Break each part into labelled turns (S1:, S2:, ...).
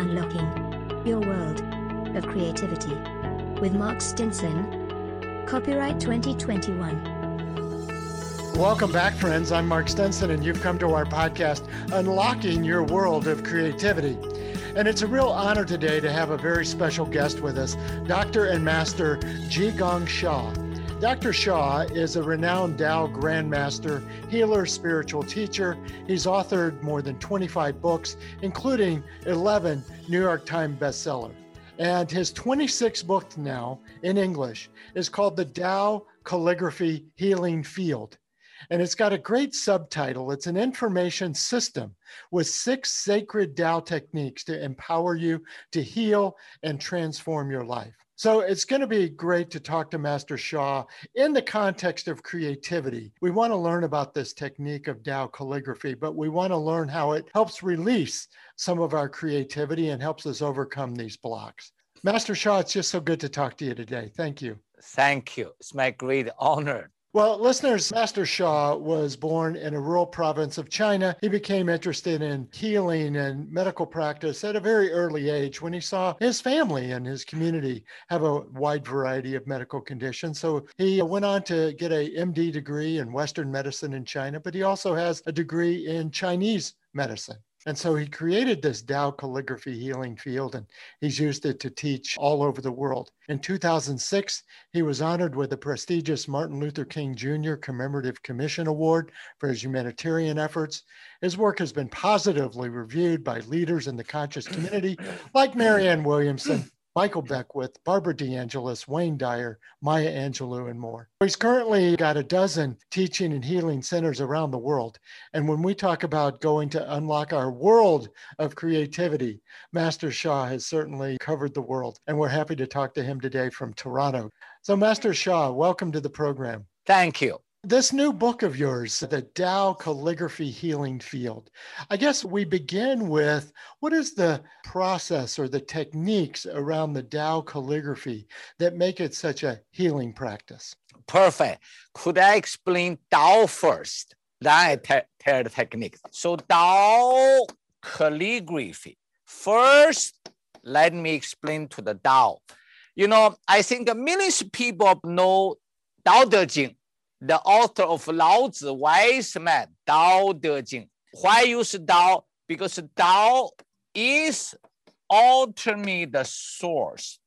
S1: Unlocking Your World of Creativity with Mark Stinson. Copyright 2021.
S2: Welcome back, friends. I'm Mark Stinson, and you've come to our podcast, Unlocking Your World of Creativity. And it's a real honor today to have a very special guest with us, Dr. and Master Zhi Gang Sha. Dr. Sha is a renowned Tao Grandmaster, healer, spiritual teacher. He's authored more than 25 books, including 11 New York Times bestseller. And his 26th book now in English is called The Tao Calligraphy Healing Field and it's got a great subtitle. It's an information system with six sacred Tao techniques to empower you to heal and transform your life. So it's going to be great to talk to Master Sha in the context of creativity. We want to learn about this technique of Tao calligraphy, but we want to learn how it helps release some of our creativity and helps us overcome these blocks. Master Sha, it's just so good to talk to you today. Thank you.
S3: Thank you. It's my great honor
S2: well, listeners, Master Sha was born in a rural province of China. He became interested in healing and medical practice at a very early age when he saw his family and his community have a wide variety of medical conditions. So he went on to get a MD degree in Western medicine in China, but he also has a degree in Chinese medicine. And so he created this Tao calligraphy healing field and he's used it to teach all over the world. In 2006, he was honored with the prestigious Martin Luther King Jr. Commemorative Commission Award for his humanitarian efforts. His work has been positively reviewed by leaders in the conscious community like Marianne Williamson Michael Beckwith, Barbara DeAngelis, Wayne Dyer, Maya Angelou, and more. He's currently got a dozen teaching and healing centers around the world. And when we talk about going to unlock our world of creativity, Master Sha has certainly covered the world. And we're happy to talk to him today from Toronto. So, Master Sha, welcome to the program.
S3: Thank you.
S2: This new book of yours, The Tao Calligraphy Healing Field, I guess we begin with what is the process or the techniques around the Tao calligraphy that make it such a healing practice?
S3: Perfect. Could I explain Tao first? Then I tell the technique. So, Tao calligraphy. First, let me explain to the Tao. You know, I think millions of people know Tao Te Ching the author of Lao Tzu wise man, Tao De Jing. Why use Tao? Because Tao is ultimate the source.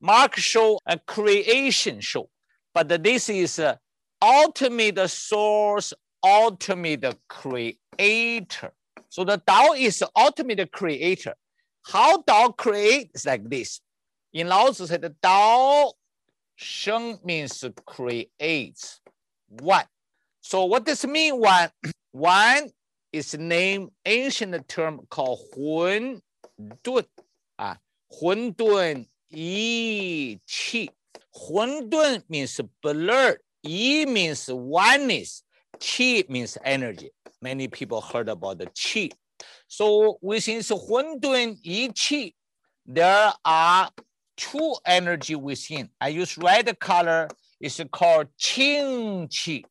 S3: Mark show a creation show, but this is uh, ultimate source, ultimate creator. So the Tao is ultimate creator. How Tao creates like this? In Lao Tzu said, Tao Sheng means creates one. So what does it mean one? One is named ancient term called Hun Dun. Uh, Hun Dun Yi Qi. Hun Dun means blurred. Yi means oneness. Qi means energy. Many people heard about the Qi. So within the Hun Dun Yi Qi, there are two energy within. I use red color is called Qing Qi.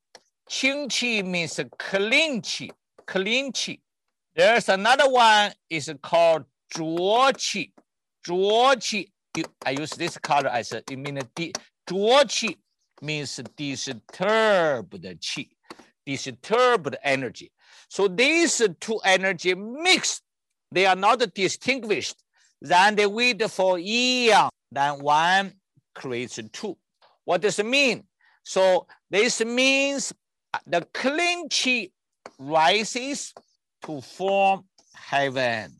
S3: Qing Qi means clean Qi. There's another one is called Zhuo Qi. Zhuo Qi, I use this color as a, it means Qi means disturbed Qi, disturbed energy. So these two energy mixed, they are not distinguished. Then they wait for yang, then one creates two. What does it mean? So this means uh, the clean chi rises to form heaven.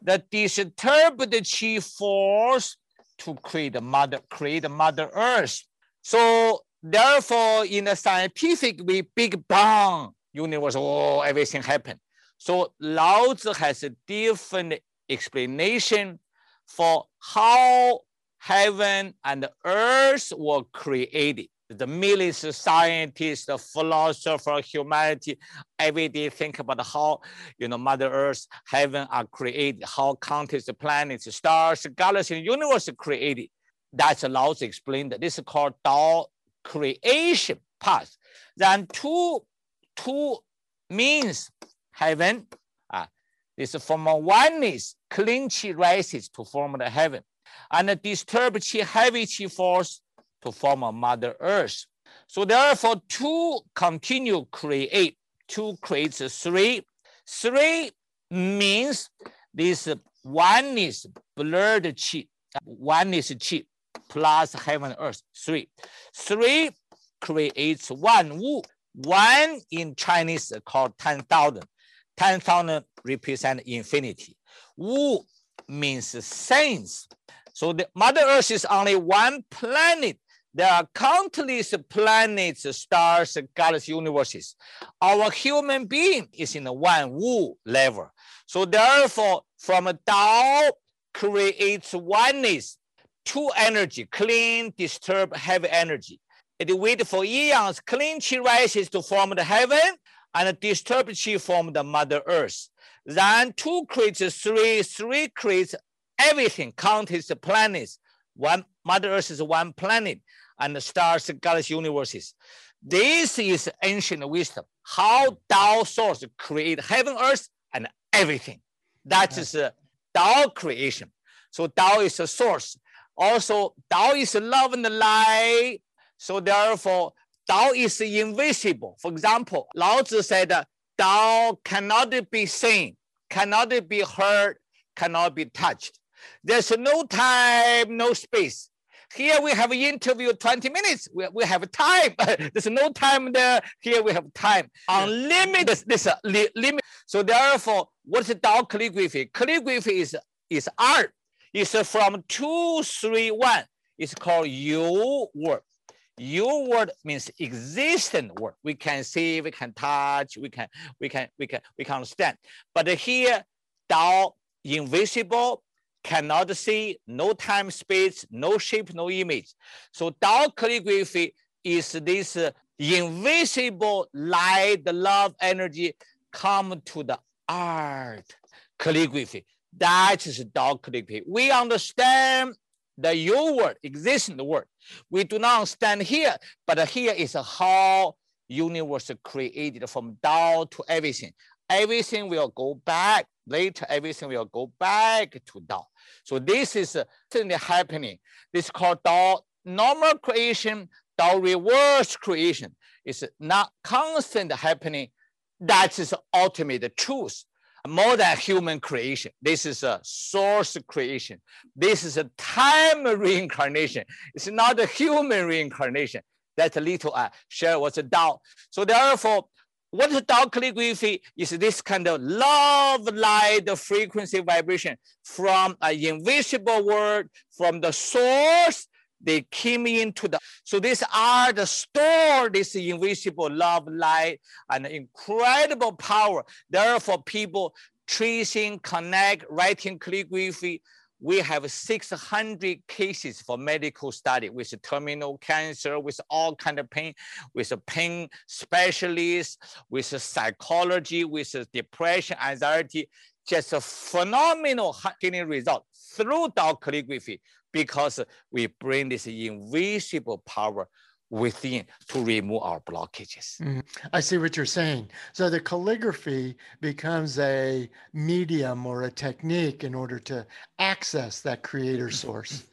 S3: The disturbed chi falls to create the mother, create the mother earth. So therefore, in a scientific way, Big Bang universe, oh, everything happened. So Lao Tzu has a different explanation for how heaven and earth were created. The millions of scientists, the philosopher, humanity, every day think about how, you know, Mother Earth, heaven are created, how countless planets, stars, galaxies, universe are created. That's Lao Tzu explained. This is called Tao creation path. Then two, two means heaven. Uh, this from oneness clean qi rises to form the heaven, and the disturbed qi, heavy qi falls to form a Mother Earth. So therefore, two continue create, two creates three. Three means this one is blurred qi, one is chi plus heaven earth, three. Three creates wan wu. Wan in Chinese called 10,000. 10,000 represent infinity. Wu means sense. So the Mother Earth is only one planet. There are countless planets, stars, galaxies, universes. Our human being is in the Wan Wu level. So therefore, from Tao creates oneness, two energy, clean, disturb, heavy energy. It wait for eons, clean chi rises to form the heaven, and disturbed chi form the mother earth. Then two creates three, three creates everything, countless planets. One mother earth is one planet, and the stars, galaxy, universes. This is ancient wisdom. How Tao source create heaven, earth, and everything. That is uh, Tao creation. So Tao is a source. Also, Tao is love and light. So therefore, Tao is invisible. For example, Lao Tzu said, Tao cannot be seen, cannot be heard, cannot be touched. There's no time, no space. Here we have an interview 20 minutes. We, we have time. There's no time there. Here we have time. Unlimited, this uh, li limit. So therefore, what's the Tao calligraphy? Calligraphy is, is art. It's from two, three, one. It's called Yu word. Yu word means existent word. We can see, we can touch, we can, we can, we can, we can understand. But here, Tao invisible, cannot see, no time, space, no shape, no image. So Tao calligraphy is this uh, invisible light, the love energy come to the art calligraphy. That is Tao calligraphy. We understand the your word, existing word. We do not understand here, but here is how universe created from Tao to everything. Everything will go back later. Everything will go back to Tao. So this is certainly happening. This is called Tao normal creation, Tao reverse creation. It's not constant happening. That is ultimate truth more than human creation. This is a source creation. This is a time reincarnation. It's not a human reincarnation. That little I uh, share a Tao. So therefore, what is Tao calligraphy is this kind of love light frequency vibration from an invisible world, from the source they came into the so these are the store this invisible love light and incredible power. Therefore people tracing connect writing calligraphy we have 600 cases for medical study with terminal cancer, with all kind of pain, with a pain specialist, with psychology, with depression, anxiety, just a phenomenal healing result through Tao calligraphy because we bring this invisible power within to remove our blockages.
S2: Mm-hmm. I see what you're saying. So the calligraphy becomes a medium or a technique in order to access that creator source.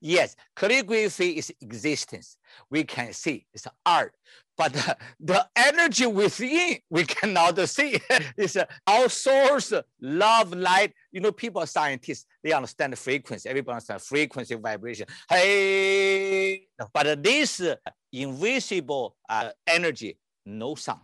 S3: Yes, calligraphy is existence. We can see it's art, but the, the energy within we cannot see. it's our source, love, light. You know, people are scientists. They understand the frequency. Everybody understands frequency, vibration. Hey, but this invisible uh, energy, no sound,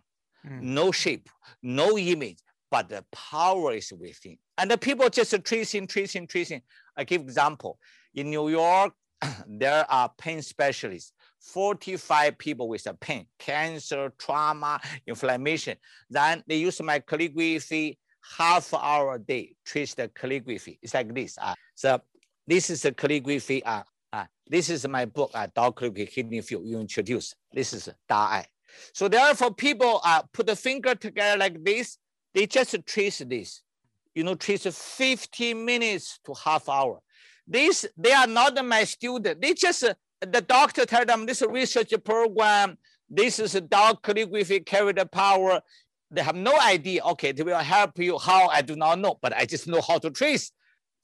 S3: mm. no shape, no image, but the power is within. And the people just tracing, tracing, tracing. I give example. In New York, there are pain specialists, 45 people with a pain, cancer, trauma, inflammation. Then they use my calligraphy half hour a day, trace the calligraphy. It's like this. Uh, so this is the calligraphy. Uh, uh, this is my book, uh, Calligraphy Healing Field you introduce. This is Da. So therefore people uh, put the finger together like this. They just trace this, you know, trace 15 minutes to half hour. These, they are not my student. They just, the doctor tell them this research program, this is a Tao calligraphy carry the power. They have no idea, okay, they will help you how, I do not know, but I just know how to trace.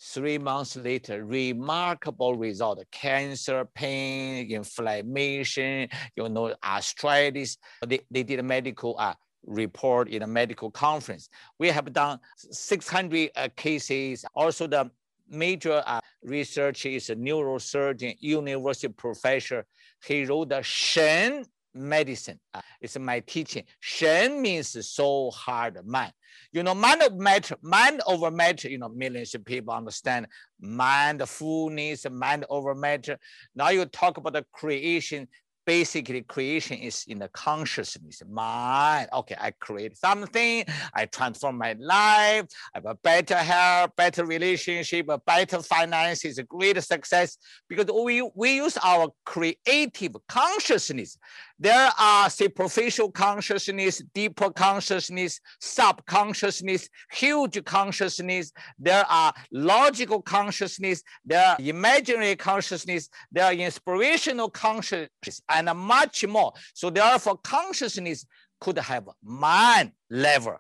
S3: Three months later, remarkable result, cancer, pain, inflammation, you know, arthritis. They, they did a medical uh, report in a medical conference. We have done 600 uh, cases. Also the major uh, research is a neurosurgeon, university professor. He wrote the Shen medicine. Uh, it's my teaching. Shen means soul, heart, mind. You know, mind over matter, mind over matter, you know, millions of people understand mindfulness, mind over matter. Now you talk about the creation, basically creation is in the consciousness mind okay i create something i transform my life i have a better health better relationship a better finances a greater success because we we use our creative consciousness there are superficial consciousness deeper consciousness subconsciousness huge consciousness there are logical consciousness there are imaginary consciousness there are inspirational consciousness and much more. So therefore, consciousness could have mind level,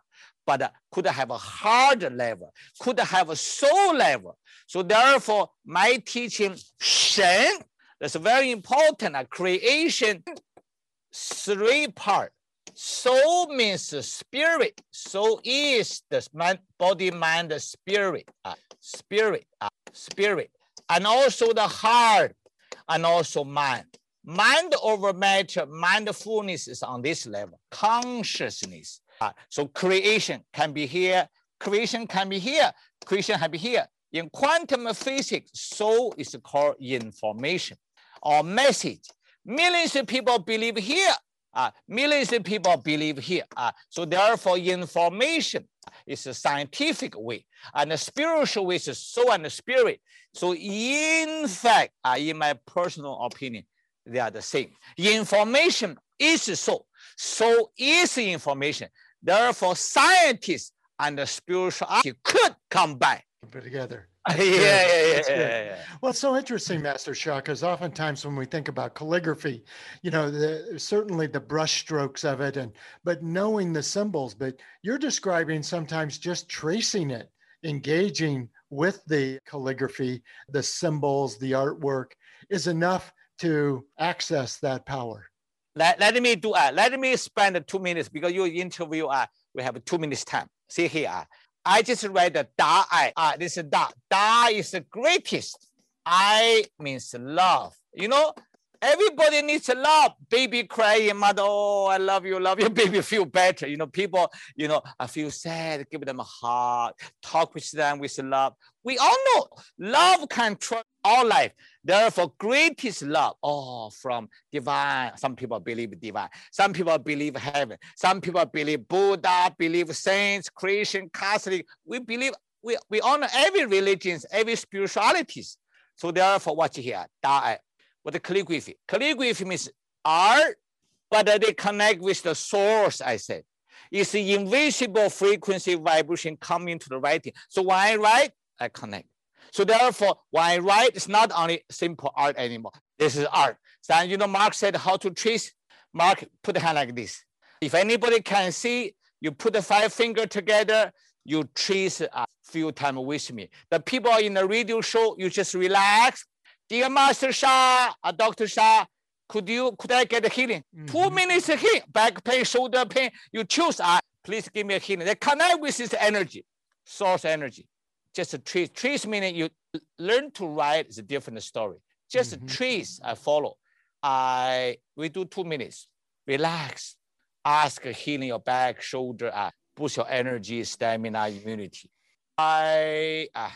S3: but could have a heart level, could have a soul level. So therefore, my teaching Shen, that's very important. Creation, three part. Soul means spirit. Soul is the body, mind, spirit, uh, spirit, uh, spirit, and also the heart, and also mind. Mind over matter, mindfulness is on this level. Consciousness. Uh, so creation can be here, creation can be here, creation can be here. In quantum physics, soul is called information or message. Millions of people believe here, uh, millions of people believe here. Uh, so therefore, information is a scientific way, and the spiritual way is soul and the spirit. So in fact, uh, in my personal opinion, they are the same. Information is soul. Soul is information. Therefore, scientists and the spirituality could combine.
S2: Put together.
S3: yeah, yeah, yeah, yeah, yeah,
S2: Well, it's so interesting, Master Sha, because oftentimes when we think about calligraphy, you know, the, certainly the brush strokes of it, and but knowing the symbols, but you're describing sometimes just tracing it, engaging with the calligraphy, the symbols, the artwork is enough to access that power?
S3: Let, let me do uh, let me spend two minutes because you interview uh, we have two minutes time. See here. Uh, I just read the Da I. Uh, this is Da. Da is the greatest. I means love. You know, Everybody needs to love. Baby crying, mother, oh, I love you, love you. Baby feel better. You know, people, you know, I feel sad. Give them a hug. Talk with them with love. We all know love control our life. Therefore, greatest love, oh, from divine. Some people believe divine. Some people believe heaven. Some people believe Buddha, believe saints, Christian, Catholic. We believe, we, we honor every religions, every spiritualities. So therefore, watch here. What the calligraphy? Calligraphy means art, but they connect with the source, I said. It's the invisible frequency vibration coming to the writing. So when I write, I connect. So therefore, when I write, it's not only simple art anymore. This is art. So you know, Mark said how to trace. Mark put the hand like this. If anybody can see, you put the five finger together, you trace a few times with me. The people in the radio show, you just relax, Dear Master Sha, uh, Dr. Sha, could you could I get a healing? Mm-hmm. Two minutes healing, back pain, shoulder pain. You choose. Uh, please give me a healing. They connect with this energy, source energy. Just a trace. Trace meaning you learn to write is a different story. Just mm-hmm. a trace I follow. I we do two minutes. Relax. Ask healing your back, shoulder, uh, boost your energy, stamina, immunity. I uh,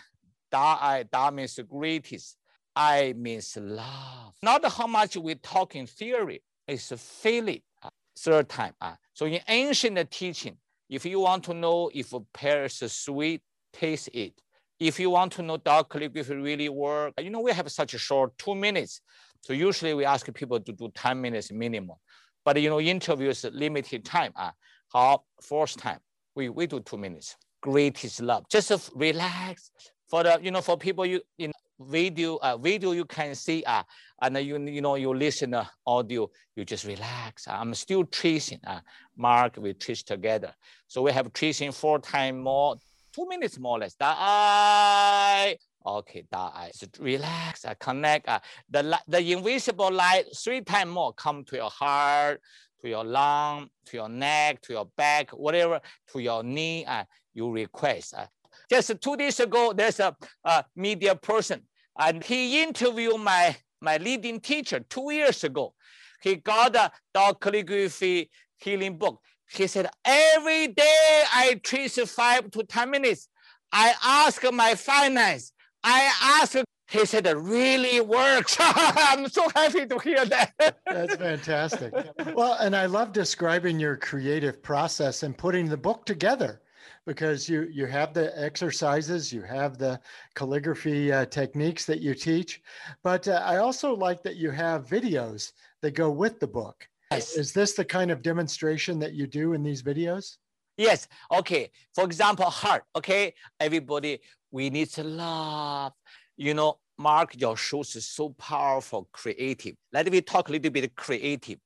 S3: da I da means the greatest. I means love. Not how much we talk in theory, it's feeling. Uh, third time. Uh. So in ancient teaching, if you want to know if a pear is sweet, taste it. If you want to know Tao calligraphy really work, you know, we have such a short two minutes. So usually we ask people to do 10 minutes minimum. But you know, interviews limited time. Uh, how first time, we, we do two minutes. Greatest love. Just relax. For the, you know, for people you in video, uh, video you can see, uh, and you, you know, you listen uh, audio, you just relax. I'm still tracing, uh, Mark, we trace together. So we have tracing four times more, two minutes more or less. That Okay, that I just relax, I connect. Uh, the, the invisible light three times more come to your heart, to your lung, to your neck, to your back, whatever, to your knee, and you request. Uh, just two days ago, there's a, a media person, and he interviewed my, my leading teacher two years ago. He got a Tao calligraphy healing book. He said, every day I trace five to 10 minutes. I ask my finance. I ask, he said, it really works. I'm so happy to hear that.
S2: That's fantastic. Well, and I love describing your creative process and putting the book together because you you have the exercises, you have the calligraphy uh, techniques that you teach, but uh, I also like that you have videos that go with the book.
S3: Yes.
S2: Is this the kind of demonstration that you do in these videos?
S3: Yes. Okay. For example, heart. Okay. Everybody, we need to love. You know, Mark, your shows is so powerful, creative. Let me talk a little bit creative.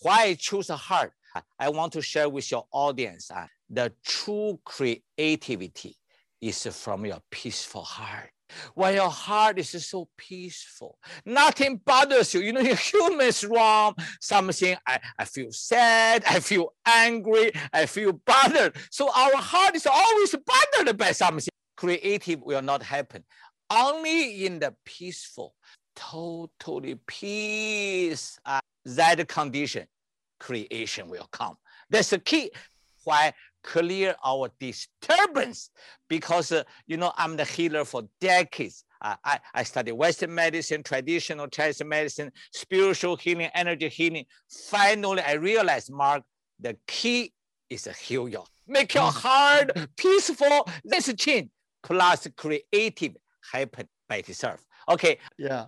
S3: Why I choose a heart? I want to share with your audience uh, the true creativity is from your peaceful heart. When your heart is so peaceful, nothing bothers you. You know, humans wrong. Something I, I feel sad, I feel angry, I feel bothered. So our heart is always bothered by something. Creative will not happen. Only in the peaceful, totally peace, uh, that condition, creation will come. That's the key. Why clear our disturbance because uh, you know i'm the healer for decades. Uh, I, I studied western medicine traditional chinese medicine spiritual healing energy healing. Finally i realized mark the key is to heal your make your heart peaceful. This change. Plus creative happen by itself. Okay.
S2: Yeah.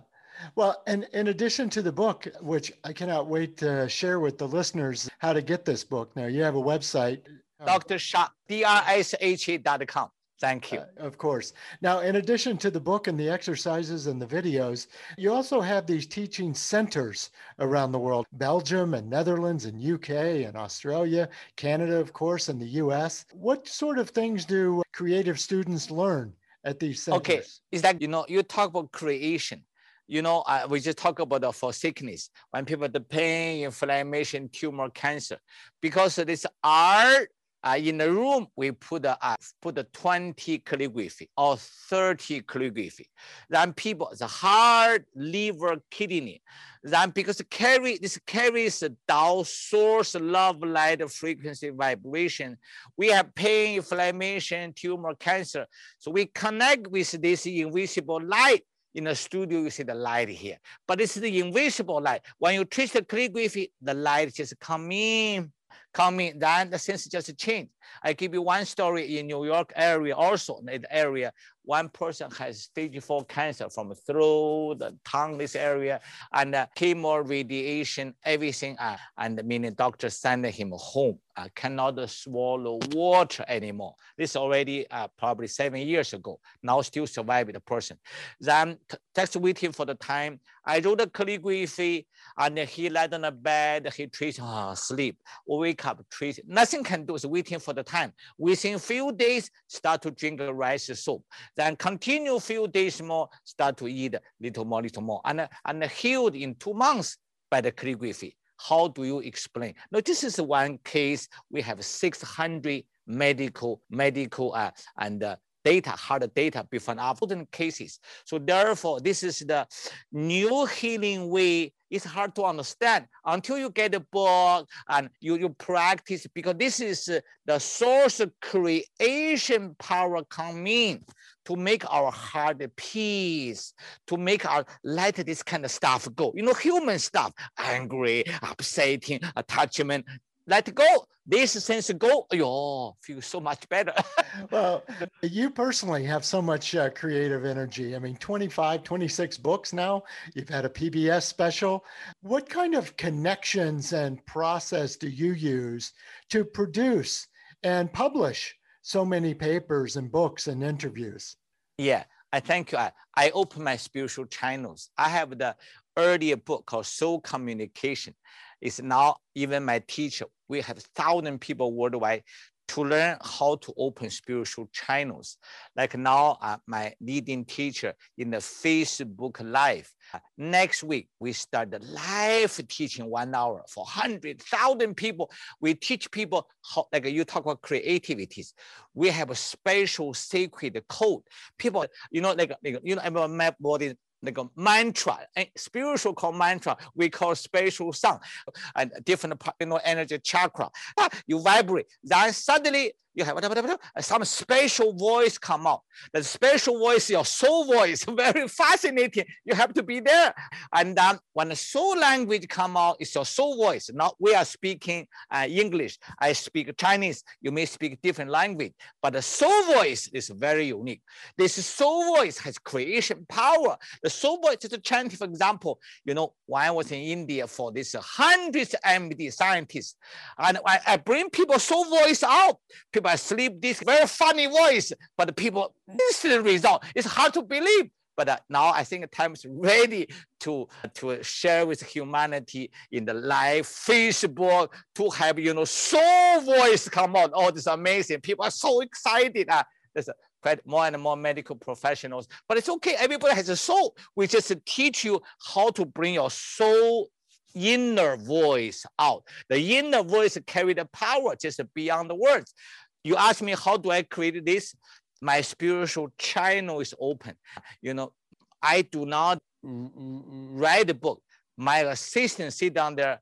S2: Well, and in addition to the book, which I cannot wait to share with the listeners how to get this book. Now, you have a website.
S3: Dr sha drsha.com thank you
S2: Uh, of course. Now, in addition to the book and the exercises and the videos, you also have these teaching centers around the world Belgium and Netherlands and UK and Australia, Canada, of course, and the US. What sort of things do creative students learn at these centers?
S3: Okay, is that you know you talk about creation. You know, uh, we just talk about the for sickness when people the pain, inflammation, tumor, cancer, because this art. Uh, in the room, we put uh, put the 20 calligraphy or 30 calligraphy. Then people, the heart, liver, kidney. Then because carry this carries Tao source, love, light, frequency, vibration. We have pain, inflammation, tumor, cancer. So we connect with this invisible light. In the studio, you see the light here, but this is the invisible light. When you trace the calligraphy, the light just come in, come in, then the sense just change. I give you one story in New York area, also in the area, one person has stage four cancer from throat, the tongue, this area, and uh, chemo, radiation, everything, uh, and meaning doctor send him home, uh, cannot swallow water anymore. This already uh, probably seven years ago. Now still survive the person. Then text him for the time. I wrote the calligraphy, and he lied on the bed. He treats uh, sleep. Wake up, treat. Nothing can do. Is waiting for the time. Within few days, start to drink rice soup. Then continue few days more, start to eat little more, little more, and and healed in two months by the calligraphy. How do you explain? Now, this is one case. We have 600 medical, medical uh, and uh, data, hard data before thousand cases. So therefore, this is the new healing way. It's hard to understand until you get a book and you, you practice because this is uh, the source of creation power coming to make our heart peace, to make our let this kind of stuff go. You know, human stuff, angry, upsetting, attachment, let go. This sense go, yo, feel so much better.
S2: well, you personally have so much uh, creative energy. I mean, 25, 26 books now. You've had a PBS special. What kind of connections and process do you use to produce and publish so many papers and books and interviews?
S3: yeah, I thank you. I, I open my spiritual channels. I have the earlier book called Soul Communication. It's now even my teacher. We have thousand people worldwide to learn how to open spiritual channels. Like now, uh, my leading teacher in the Facebook Live. Next week, we start the live teaching one hour for 100,000 people. We teach people how, like you talk about creativities. We have a special sacred code. People, you know, like, like you know, map body like a mantra, and spiritual called mantra, we call spatial sound, and different you know energy chakra. You vibrate, then suddenly you have whatever some special voice come out. The special voice, your soul voice, very fascinating. You have to be there. And then when the soul language come out, it's your soul voice. Now we are speaking uh, English. I speak Chinese. You may speak different language, but the soul voice is very unique. This soul voice has creation power. The soul voice is a chant, for example, you know, when I was in India for this hundreds MD scientists, and I, I bring people soul voice out. People by sleep this very funny voice, but the people instant result. It's hard to believe. But uh, now I think the time is ready to, to share with humanity in the live Facebook to have, you know, soul voice come on. Oh, this is amazing. People are so excited. Uh, there's quite more and more medical professionals, but it's okay. Everybody has a soul. We just teach you how to bring your soul inner voice out. The inner voice carry the power just beyond the words. You ask me, how do I create this? My spiritual channel is open. You know, I do not write a book. My assistant sit down there,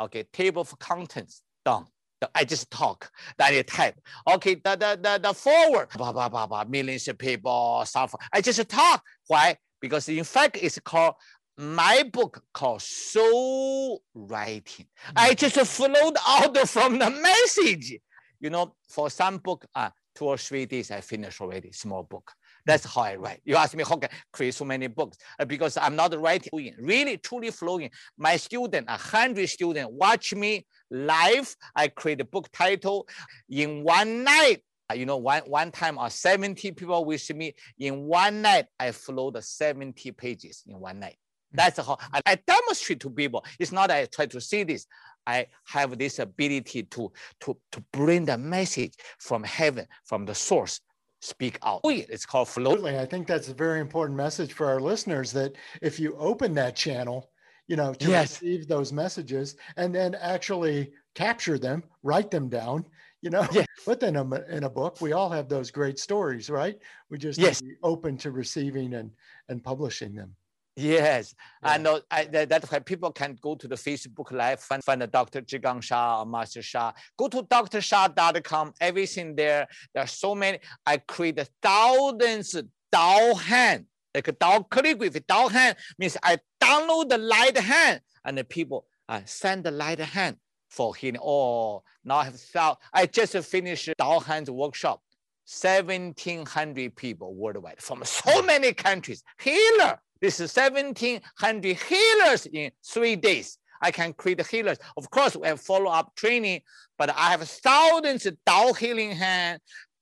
S3: okay, table of contents, done. I just talk, then I type. Okay, the, the, the, the forward, blah, blah, blah, blah, millions of people suffer. I just talk. Why? Because in fact, it's called my book called Soul Writing. I just flowed out from the message. You know, for some book, uh, two or three days I finish already, small book. That's how I write. You ask me how can I create so many books? Uh, because I'm not writing, really truly flowing. My student, a hundred students, watch me live. I create a book title in one night. Uh, you know, one, one time uh, 70 people with me. In one night, I flow the 70 pages in one night. Mm. That's how I, I demonstrate to people. It's not I try to see this. I have this ability to, to, to bring the message from heaven, from the source, speak out. Oh, it's called flow.
S2: Absolutely. I think that's a very important message for our listeners that if you open that channel, you know, to yes. receive those messages and then actually capture them, write them down, you know, yes. put them in a, book. We all have those great stories, right? We just yes. open to receiving and, and publishing them.
S3: Yes, yeah. I know. I, that, that's why people can go to the Facebook Live, find, find Dr. Zhi Gang Sha or Master Sha. Go to drsha.com, everything there. There are so many. I create thousands Dao hand, like a Dao calligraphy. Dao hand means I download the light hand and the people uh, send the light hand for healing. Oh, now I have thought, I just finished Dao hands workshop. 1700 people worldwide from so many countries. Healer this is 1,700 healers in three days. I can create healers. Of course, we have follow-up training, but I have thousands of Dao healing hand,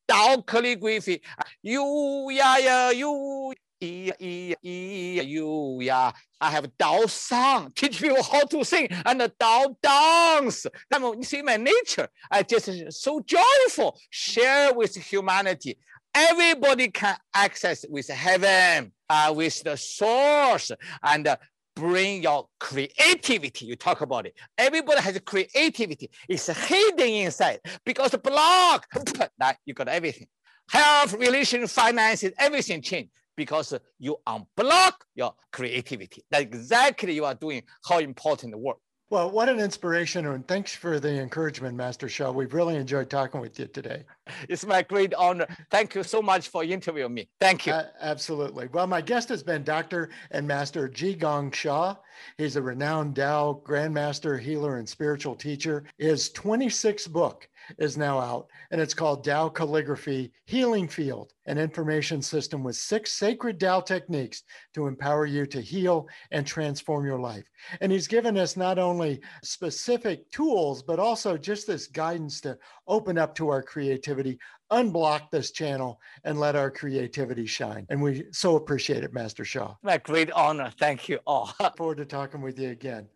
S3: Dao calligraphy. You, yeah, yeah, you, you, yeah. I have Dao song, teach people how to sing, and the Dao dance. You see my nature. I just so joyful, share with humanity. Everybody can access with heaven, uh, with the source, and uh, bring your creativity. You talk about it. Everybody has creativity. It's hidden inside because the block, that you got everything. Health, relation, finances, everything change because you unblock your creativity. That's exactly you are doing how important the work.
S2: Well, what an inspiration. And thanks for the encouragement, Master Sha. We've really enjoyed talking with you today.
S3: It's my great honor. Thank you so much for interviewing me. Thank you. Uh,
S2: absolutely. Well, my guest has been Dr. and Master Zhi Gang Sha. He's a renowned Tao Grandmaster, healer, and spiritual teacher. His 26th book is now out, and it's called Tao Calligraphy Healing Field, an information system with six sacred Tao techniques to empower you to heal and transform your life. And he's given us not only specific tools, but also just this guidance to open up to our creativity, unblock this channel, and let our creativity shine. And we so appreciate it, Master Sha.
S3: My great honor. Thank you all.
S2: Look forward to talking with you again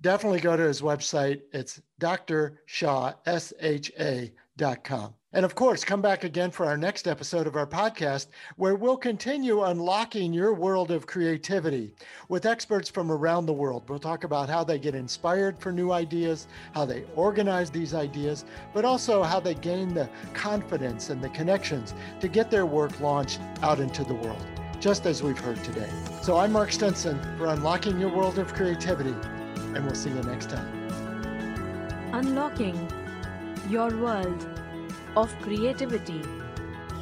S2: definitely go to his website. It's Dr. Sha, S H A com. And of course, come back again for our next episode of our podcast, where we'll continue unlocking your world of creativity with experts from around the world. We'll talk about how they get inspired for new ideas, how they organize these ideas, but also how they gain the confidence and the connections to get their work launched out into the world, just as we've heard today. So I'm Mark Stinson for Unlocking Your World of Creativity, and we'll see you next time.
S4: Unlocking Your World of Creativity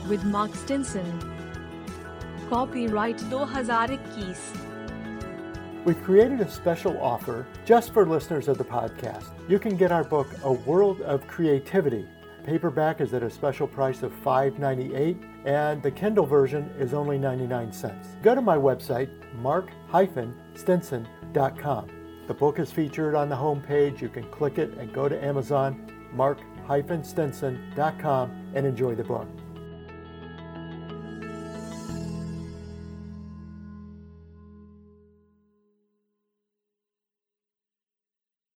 S4: with Mark Stinson. Copyright 2021.
S2: We've created a special offer just for listeners of the podcast. You can get our book, A World of Creativity. Paperback is at a special price of $5.98, and the Kindle version is only 99 cents. Go to my website, mark-stinson.com. The book is featured on the homepage. You can click it and go to Amazon, mark-stinson.com, and enjoy the book.